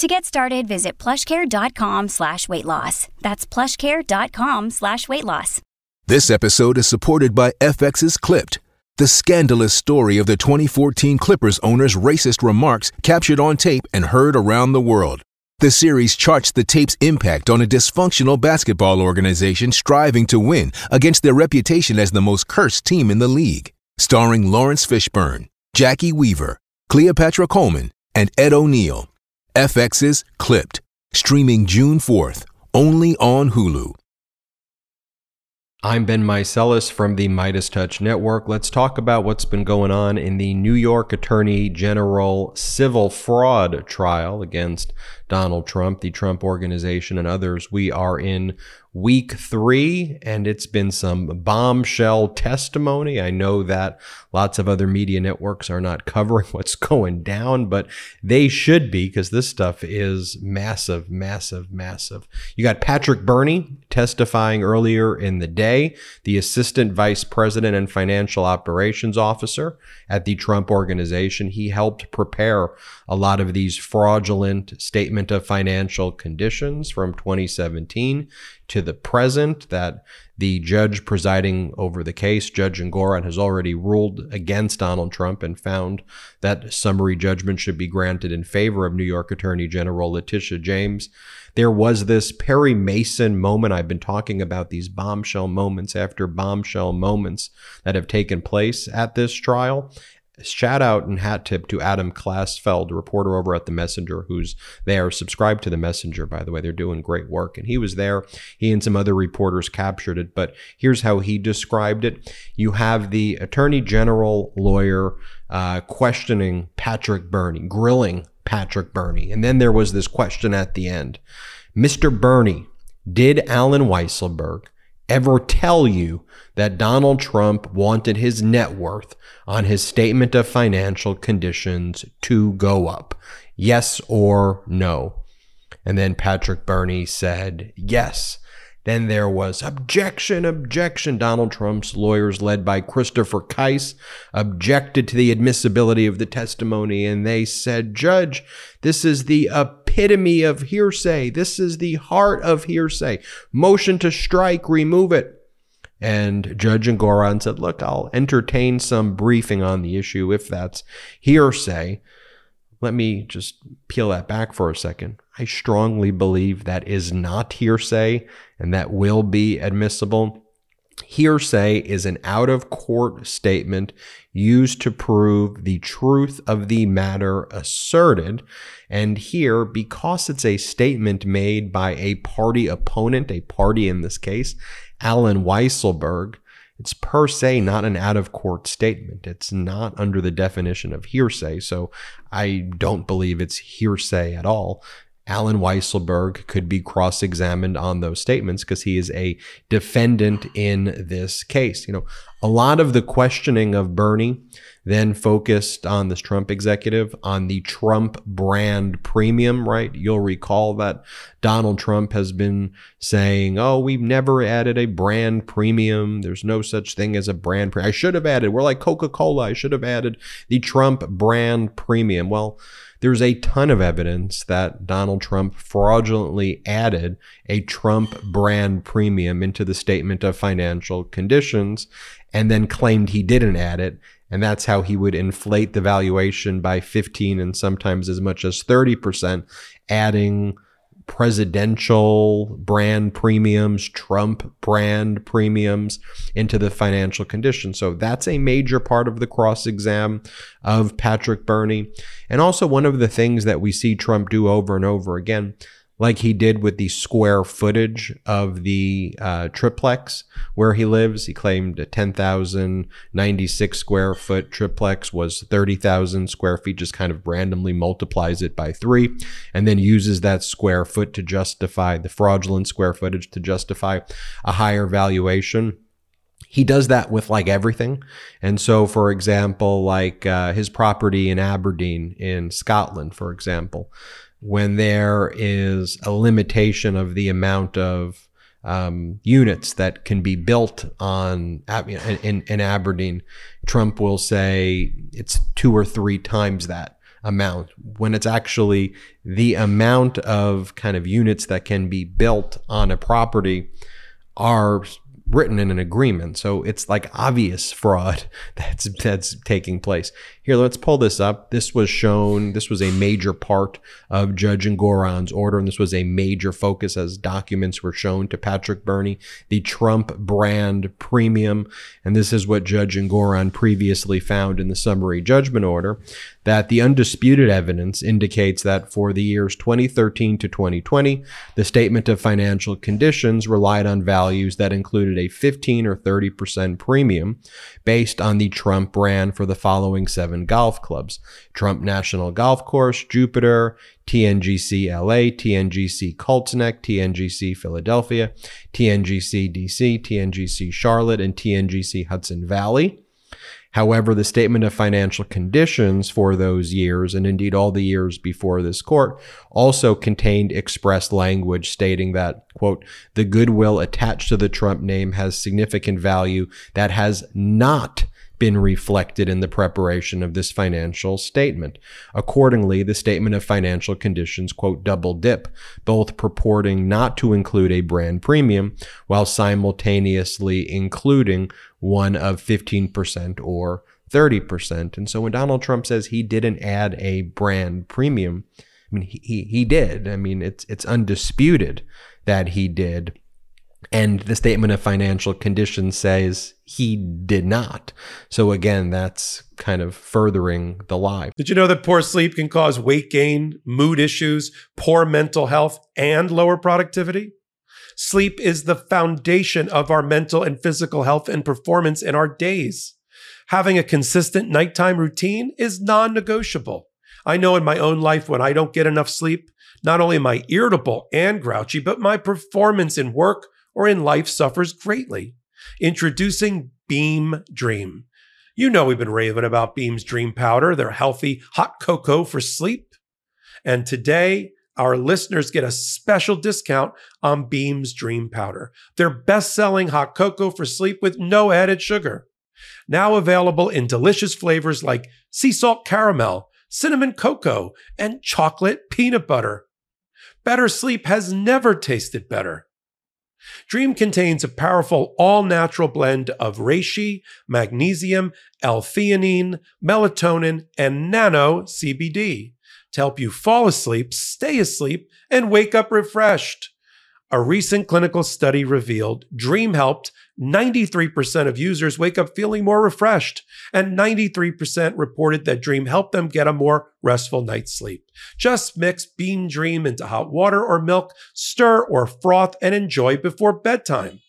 To get started, visit plushcare.com slash weight loss. That's plushcare.com slash weight loss. This episode is supported by FX's Clipped, the scandalous story of the 2014 Clippers owner's racist remarks captured on tape and heard around the world. The series charts the tape's impact on a dysfunctional basketball organization striving to win against their reputation as the most cursed team in the league. Starring Laurence Fishburne, Jacki Weaver, Cleopatra Coleman, and Ed O'Neill. FX's Clipped, streaming June 4th, only on Hulu. I'm Ben Meiselas from the MeidasTouch Network. Let's talk about what's been going on in the New York Attorney General civil fraud trial against Donald Trump, the Trump Organization, and others. We are in week three, and it's been some bombshell testimony. I know that lots of other media networks are not covering what's going down, but they should be because this stuff is massive, massive, massive. You got Patrick Birney testifying earlier in the day, the assistant vice president and financial operations officer at the Trump Organization. He helped prepare a lot of these fraudulent statement of financial conditions from 2017 to the present that the judge presiding over the case, Judge Engoron, has already ruled against Donald Trump and found that summary judgment should be granted in favor of New York Attorney General Letitia James. There was this Perry Mason moment. I've been talking about these bombshell moments after bombshell moments that have taken place at this trial shout out and hat tip to Adam Klasfeld, reporter over at The Messenger, who's there, subscribed to The Messenger, by the way. They're doing great work. And he was there. He and some other reporters captured it. But here's how he described it you have the attorney general lawyer uh, questioning Patrick Birney, grilling Patrick Birney. And then there was this question at the end Mr. Birney, did Allen Weisselberg ever tell you that Donald Trump wanted his net worth on his statement of financial conditions to go up? Yes or no? And then Patrick Birney said yes. Then there was objection, objection. Donald Trump's lawyers, led by Christopher Kise, objected to the admissibility of the testimony, and they said, Judge, this is the epitome of hearsay. This is the heart of hearsay. Motion to strike, remove it. And Judge Engoron said, Look, I'll entertain some briefing on the issue if that's hearsay. Let me just peel that back for a second. I strongly believe that is not hearsay and that will be admissible. Hearsay is an out of court statement used to prove the truth of the matter asserted. And here, because it's a statement made by a party opponent, a party in this case, Allen Weisselberg, it's per se not an out of court statement. It's not under the definition of hearsay. So I don't believe it's hearsay at all. Allen Weisselberg could be cross examined on those statements because he is a defendant in this case. You know, a lot of the questioning of Birney then focused on this Trump executive on the Trump brand premium, right? You'll recall that Donald Trump has been saying, oh, we've never added a brand premium. There's no such thing as a brand premium. I should have added, we're like Coca Cola. I should have added the Trump brand premium. Well, there's a ton of evidence that Donald Trump fraudulently added a Trump brand premium into the statement of financial conditions and then claimed he didn't add it. And that's how he would inflate the valuation by 15 and sometimes as much as 30%, adding presidential brand premiums, Trump brand premiums into the financial condition. So that's a major part of the cross exam of Patrick Birney. And also, one of the things that we see Trump do over and over again like he did with the square footage of the uh, triplex where he lives. He claimed a 10,096 square foot triplex was 30,000 square feet, just kind of randomly multiplies it by three, and then uses that square foot to justify the fraudulent square footage to justify a higher valuation he does that with like everything. And so, for example, like uh, his property in Aberdeen in Scotland, for example, when there is a limitation of the amount of um, units that can be built on in, in Aberdeen, Trump will say it's two or three times that amount when it's actually the amount of kind of units that can be built on a property are written in an agreement. So it's like obvious fraud that's that's taking place. Here, let's pull this up. This was shown, this was a major part of Judge Engoron's order, and this was a major focus as documents were shown to Patrick Birney, the Trump brand premium. And this is what Judge Engoron previously found in the summary judgment order that the undisputed evidence indicates that for the years 2013 to 2020, the statement of financial conditions relied on values that included a 15 or 30% premium based on the Trump brand for the following seven golf clubs Trump National Golf Course, Jupiter, TNGC LA, TNGC Colts TNGC Philadelphia, TNGC DC, TNGC Charlotte, and TNGC Hudson Valley. However, the statement of financial conditions for those years, and indeed all the years before this court, also contained express language stating that, quote, the goodwill attached to the Trump name has significant value that has not been reflected in the preparation of this financial statement. Accordingly, the statement of financial conditions, quote, double dip, both purporting not to include a brand premium while simultaneously including one of 15% or 30%. And so when Donald Trump says he didn't add a brand premium, I mean, he, he did. I mean, it's, it's undisputed that he did. And the statement of financial conditions says he did not. So again, that's kind of furthering the lie. Did you know that poor sleep can cause weight gain, mood issues, poor mental health, and lower productivity? Sleep is the foundation of our mental and physical health and performance in our days. Having a consistent nighttime routine is non negotiable. I know in my own life when I don't get enough sleep, not only am I irritable and grouchy, but my performance in work, or in life suffers greatly. Introducing Beam Dream. You know we've been raving about Beam's Dream Powder, their healthy hot cocoa for sleep. And today, our listeners get a special discount on Beam's Dream Powder, their best selling hot cocoa for sleep with no added sugar. Now available in delicious flavors like sea salt caramel, cinnamon cocoa, and chocolate peanut butter. Better sleep has never tasted better. Dream contains a powerful all natural blend of reishi, magnesium, L theanine, melatonin, and nano CBD to help you fall asleep, stay asleep, and wake up refreshed. A recent clinical study revealed Dream helped 93% of users wake up feeling more refreshed, and 93% reported that Dream helped them get a more restful night's sleep. Just mix Beam Dream into hot water or milk, stir or froth, and enjoy before bedtime.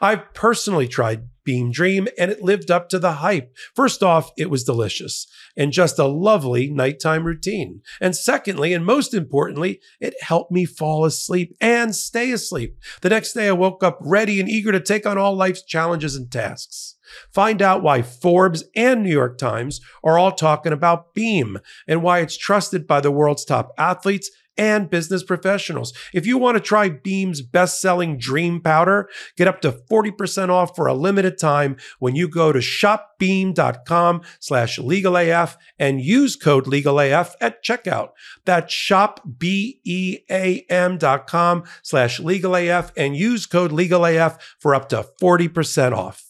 I've personally tried Beam Dream, and it lived up to the hype. First off, it was delicious and just a lovely nighttime routine. And secondly, and most importantly, it helped me fall asleep and stay asleep. The next day, I woke up ready and eager to take on all life's challenges and tasks. Find out why Forbes and New York Times are all talking about Beam and why it's trusted by the world's top athletes and business professionals. If you want to try Beam's best-selling Dream Powder, get up to 40% off for a limited time when you go to shopbeam.com slash legalaf and use code legalaf at checkout. That's shopbeam.com slash legalaf and use code legalaf for up to 40% off.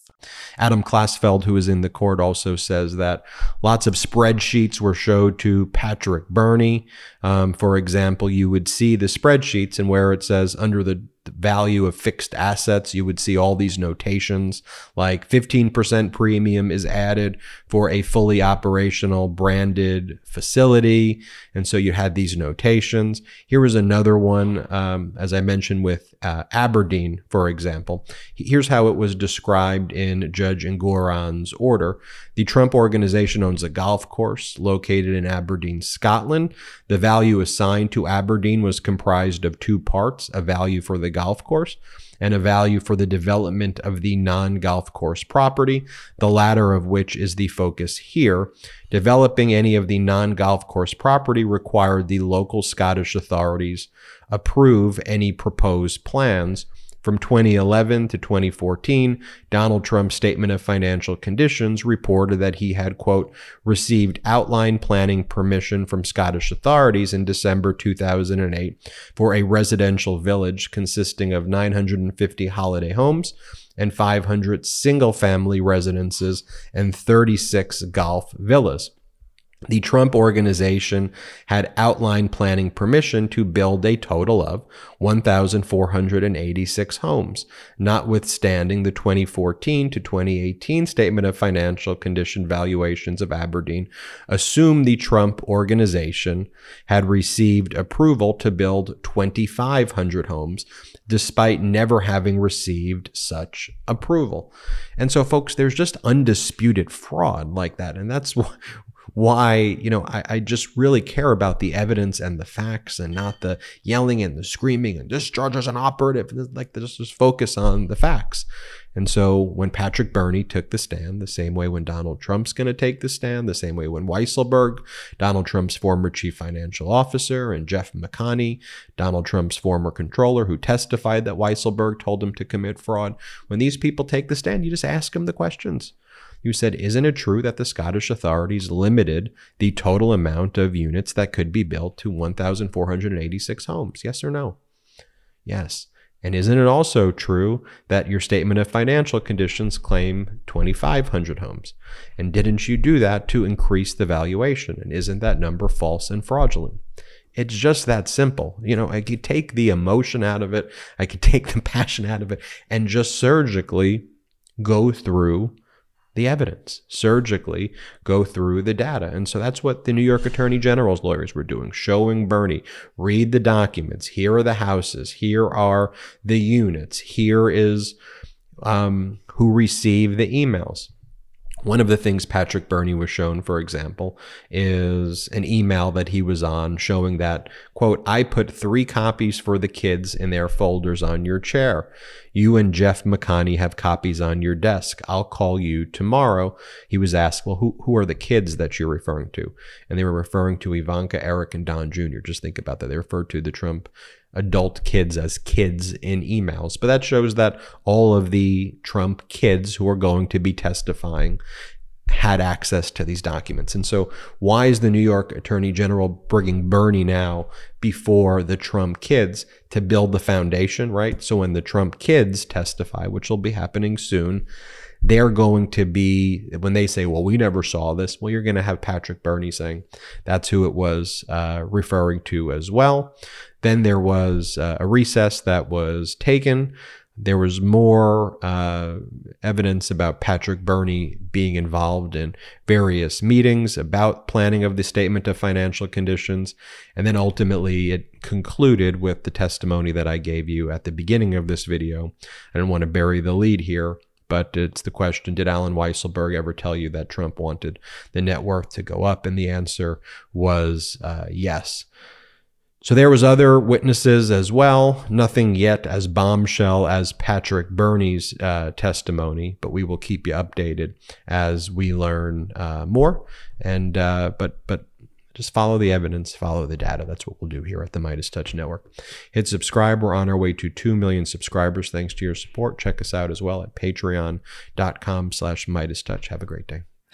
Adam Klasfeld, who is in the court, also says that lots of spreadsheets were showed to Patrick Birney. Um, for example, you would see the spreadsheets and where it says under the value of fixed assets, you would see all these notations like 15% premium is added for a fully operational branded facility. And so you had these notations. Here was another one, um, as I mentioned with uh, Aberdeen, for example. Here's how it was described in Judge Engoron's order. The Trump organization owns a golf course located in Aberdeen, Scotland. The value assigned to Aberdeen was comprised of two parts a value for the golf course and a value for the development of the non golf course property, the latter of which is the focus here. Developing any of the non golf course property required the local Scottish authorities approve any proposed plans from 2011 to 2014, Donald Trump's statement of financial conditions reported that he had, quote, received outline planning permission from Scottish authorities in December 2008 for a residential village consisting of 950 holiday homes and 500 single family residences and 36 golf villas. The Trump organization had outline planning permission to build a total of 1,486 homes, notwithstanding the 2014 to 2018 Statement of Financial Condition valuations of Aberdeen assume the Trump organization had received approval to build 2,500 homes, despite never having received such approval. And so, folks, there's just undisputed fraud like that. And that's you know, I, I, just really care about the evidence and the facts and not the yelling and the screaming and judge is an operative. Like, just, just focus on the facts. And so when Patrick Birney took the stand, the same way when Donald Trump's going to take the stand, the same way when Weisselberg, Donald Trump's former chief financial officer, and Jeff McConney, Donald Trump's former controller who testified that Weisselberg told him to commit fraud, when these people take the stand, you just ask them the questions. You said, Isn't it true that the Scottish authorities limited the total amount of units that could be built to 1,486 homes? Yes or no? Yes. And isn't it also true that your statement of financial conditions claim 2,500 homes? And didn't you do that to increase the valuation? And isn't that number false and fraudulent? It's just that simple. You know, I could take the emotion out of it, I could take the passion out of it, and just surgically go through the evidence, surgically go through the data. And so that's what the New York Attorney General's lawyers were doing, showing Birney, read the documents. Here are the houses. Here are the units. Here is um, who received the emails. One of the things Patrick Birney was shown, for example, is an email that he was on showing that, quote, I put three copies for the kids in their folders on your chair. You and Jeff McConney have copies on your desk. I'll call you tomorrow. He was asked, well, who, who are the kids that you're referring to? And they were referring to Ivanka, Eric, and Don Jr. Just think about that. They referred to the Trump adult kids as kids in emails. But that shows that all of the Trump kids who are going to be testifying had access to these documents. And so, why is the New York Attorney General bringing Birney now before the Trump kids to build the foundation, right? So, when the Trump kids testify, which will be happening soon, they're going to be, when they say, well, we never saw this, well, you're going to have Patrick Birney saying that's who it was uh, referring to as well. Then there was uh, a recess that was taken. There was more uh, evidence about Patrick Birney being involved in various meetings about planning of the statement of financial conditions. And then ultimately it concluded with the testimony that I gave you at the beginning of this video. I don't want to bury the lead here But it's the question Did Allen Weisselberg ever tell you that Trump wanted the net worth to go up? And the answer was uh, yes. So there was other witnesses as well. Nothing yet as bombshell as Patrick Birney's uh, testimony, but we will keep you updated as we learn uh, more. And uh, but but just follow the evidence, follow the data. That's what we'll do here at the MeidasTouch Network. Hit subscribe. We're on our way to 2 million subscribers thanks to your support. Check us out as well at patreon.com slash MeidasTouch. Have a great day.